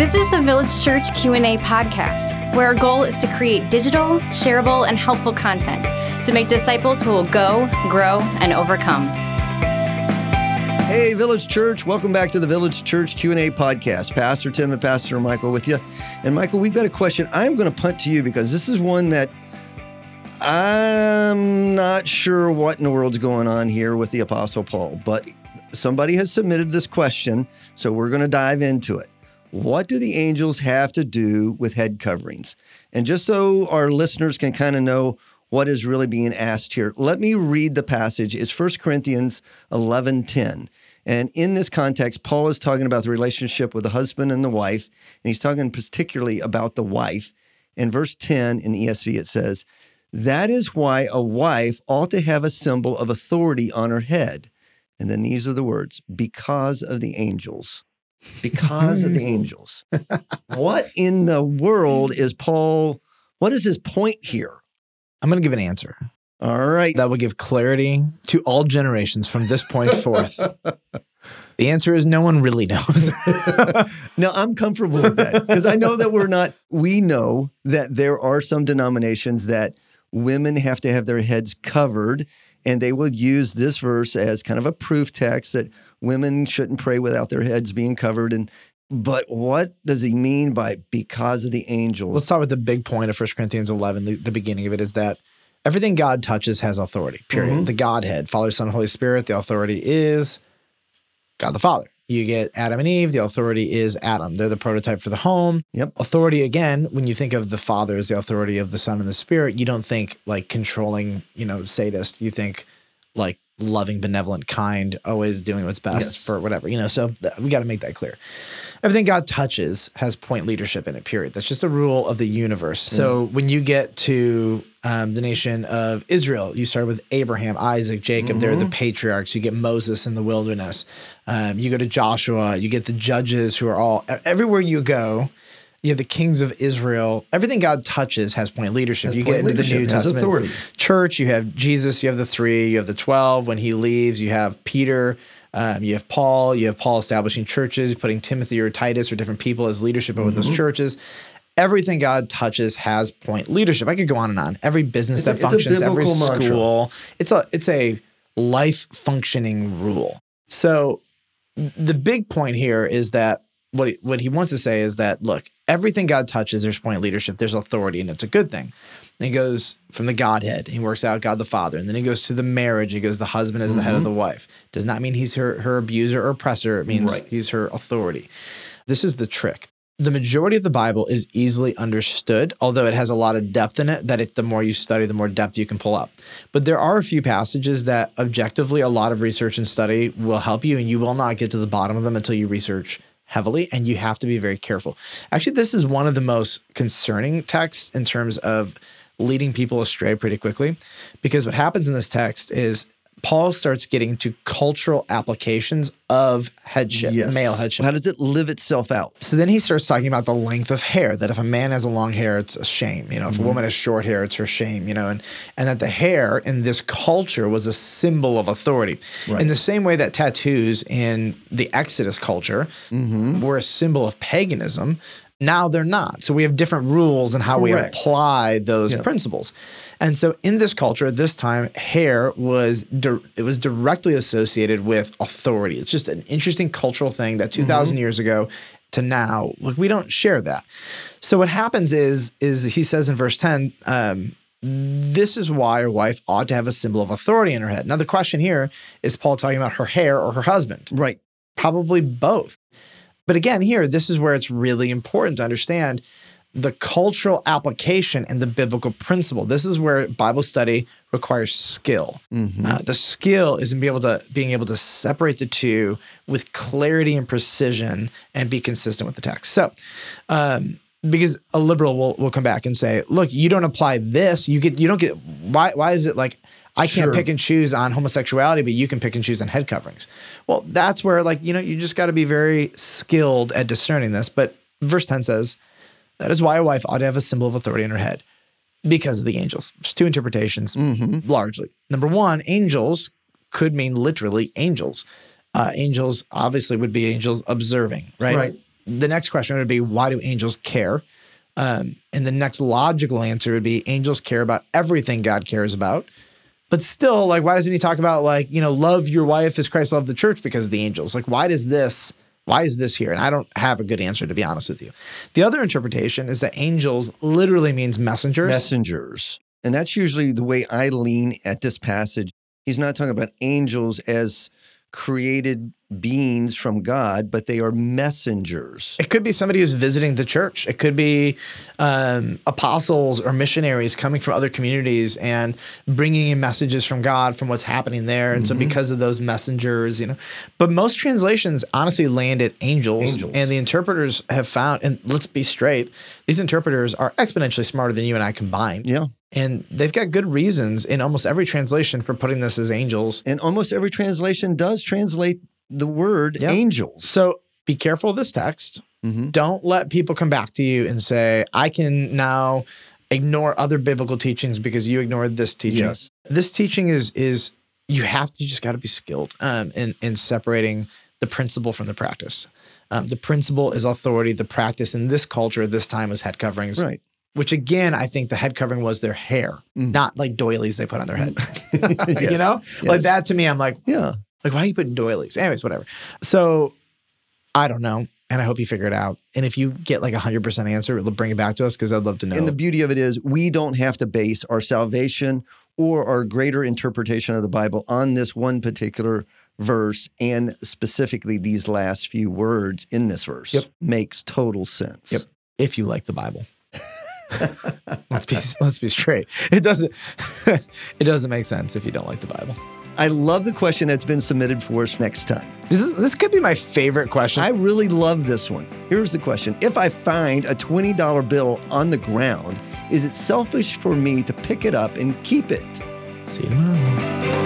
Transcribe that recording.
This is the Village Church Q&A podcast, where our goal is to create digital, shareable, and helpful content to make disciples who will go, grow, and overcome. Hey, Village Church! Welcome back to the Village Church Q and A podcast. Pastor Tim and Pastor Michael with you. And Michael, we've got a question. I'm going to punt to you because this is one that I'm not sure what in the world's going on here with the Apostle Paul, but somebody has submitted this question, so we're going to dive into it. What do the angels have to do with head coverings? And just so our listeners can kind of know what is really being asked here, let me read the passage. It's 1 Corinthians 11:10. And in this context, Paul is talking about the relationship with the husband and the wife, and he's talking particularly about the wife. In verse 10 in the ESV, it says, That is why a wife ought to have a symbol of authority on her head. And then these are the words because of the angels. Because of the angels. what in the world is Paul? What is his point here? I'm going to give an answer. All right. That will give clarity to all generations from this point forth. the answer is no one really knows. no, I'm comfortable with that because I know that we're not, we know that there are some denominations that women have to have their heads covered, and they will use this verse as kind of a proof text that women shouldn't pray without their heads being covered. And but what does he mean by because of the angels? Let's start with the big point of 1 Corinthians 11. The, the beginning of it is that everything God touches has authority, period. Mm-hmm. The Godhead, Father, Son, Holy Spirit, the authority is God the Father. You get Adam and Eve, the authority is Adam. They're the prototype for the home. Yep. Authority, again, when you think of the Father as the authority of the Son and the Spirit, you don't think like controlling, you know, sadist. You think like loving, benevolent, kind, always doing what's best yes. for whatever, you know. So we got to make that clear everything God touches has point leadership in it, period. That's just a rule of the universe. Mm. So when you get to um, the nation of Israel, you start with Abraham, Isaac, Jacob. Mm-hmm. They're the mm-hmm. patriarchs. You get Moses in the wilderness. Um, you go to Joshua. You get the judges who are all everywhere you go. You have the kings of Israel. Everything God touches has point leadership. Has you point get into the New Testament church. You have Jesus. You have the three. You have the twelve. When he leaves, you have Peter. Um, you have Paul, you have Paul establishing churches, putting Timothy or Titus or different people as leadership over mm-hmm. those churches. Everything God touches has point leadership. I could go on and on. Every business it's that a, functions, every school, mantra. it's a it's a life functioning rule. So the big point here is that what he, what he wants to say is that look, everything God touches, there's point leadership, there's authority, and it's a good thing. And he goes from the Godhead. He works out God the Father. And then he goes to the marriage. He goes, the husband is mm-hmm. the head of mm-hmm. the wife. Does not mean he's her, her abuser or oppressor. It means right. he's her authority. This is the trick. The majority of the Bible is easily understood, although it has a lot of depth in it that it, the more you study, the more depth you can pull up. But there are a few passages that objectively a lot of research and study will help you, and you will not get to the bottom of them until you research heavily and you have to be very careful. Actually, this is one of the most concerning texts in terms of leading people astray pretty quickly. Because what happens in this text is Paul starts getting to cultural applications of headship, yes. male headship. How does it live itself out? So then he starts talking about the length of hair. That if a man has a long hair, it's a shame. You know, if mm-hmm. a woman has short hair, it's her shame. You know, and and that the hair in this culture was a symbol of authority. Right. In the same way that tattoos in the Exodus culture mm-hmm. were a symbol of paganism, now they're not. So we have different rules and how Correct. we apply those yep. principles. And so in this culture at this time, hair was di- it was directly associated with authority. It's just an interesting cultural thing that 2000 mm-hmm. years ago to now, like we don't share that. So what happens is is he says in verse 10, um, this is why a wife ought to have a symbol of authority in her head. Now the question here is Paul talking about her hair or her husband? Right. Probably both. But again, here, this is where it's really important to understand the cultural application and the biblical principle. This is where Bible study requires skill. Mm-hmm. Uh, the skill is in being able to being able to separate the two with clarity and precision and be consistent with the text. So, um, because a liberal will will come back and say, "Look, you don't apply this. You get you don't get why why is it like I can't sure. pick and choose on homosexuality, but you can pick and choose on head coverings. Well, that's where, like, you know, you just got to be very skilled at discerning this. But verse 10 says, That is why a wife ought to have a symbol of authority in her head because of the angels. There's two interpretations, mm-hmm. largely. Number one, angels could mean literally angels. Uh, angels obviously would be angels observing, right? Right. the next question would be why do angels care? Um, and the next logical answer would be angels care about everything God cares about. But still, like, why doesn't he talk about like, you know, love your wife as Christ loved the church because of the angels? Like, why does this, why is this here? And I don't have a good answer to be honest with you. The other interpretation is that angels literally means messengers. Messengers. And that's usually the way I lean at this passage. He's not talking about angels as created beings from God, but they are messengers. It could be somebody who's visiting the church. It could be um, apostles or missionaries coming from other communities and bringing in messages from God from what's happening there. And so, because of those messengers, you know, but most translations honestly land at angels, Angels. and the interpreters have found. And let's be straight, these interpreters are exponentially smarter than you and I combined. Yeah. And they've got good reasons in almost every translation for putting this as angels. And almost every translation does translate the word Yeah. angels. So be careful of this text. Mhm. Don't let people come back to you and say, I can now ignore other biblical teachings because you ignored this teaching. Yes. This teaching is is you have you just got to be skilled um, in in separating the principle from the practice. Um, the principle is authority. The practice in this culture, this time, is head coverings. Right. Which again, I think the head covering was their hair, not like doilies they put on their head. you Mm. Yes. know, like that to me, I'm like, Yeah. like, why are you putting doilies? Anyways, whatever. So I don't know. And I hope you figure it out. And if you get like a 100% answer, it'll bring it back to us because I'd love to know. And the beauty of it is, we don't have to base our salvation or our greater interpretation of the Bible on this one particular verse and specifically these last few words in this verse. Yep. Makes total sense. Yep. if you like the Bible. let's be let's be straight. It doesn't it doesn't make sense if you don't like the Bible. I love the question that's been submitted for us next time. This is this could be my favorite question. I really love this one. Here's the question If I find a $20 bill on the ground, is it selfish for me to pick it up and keep it? See you tomorrow.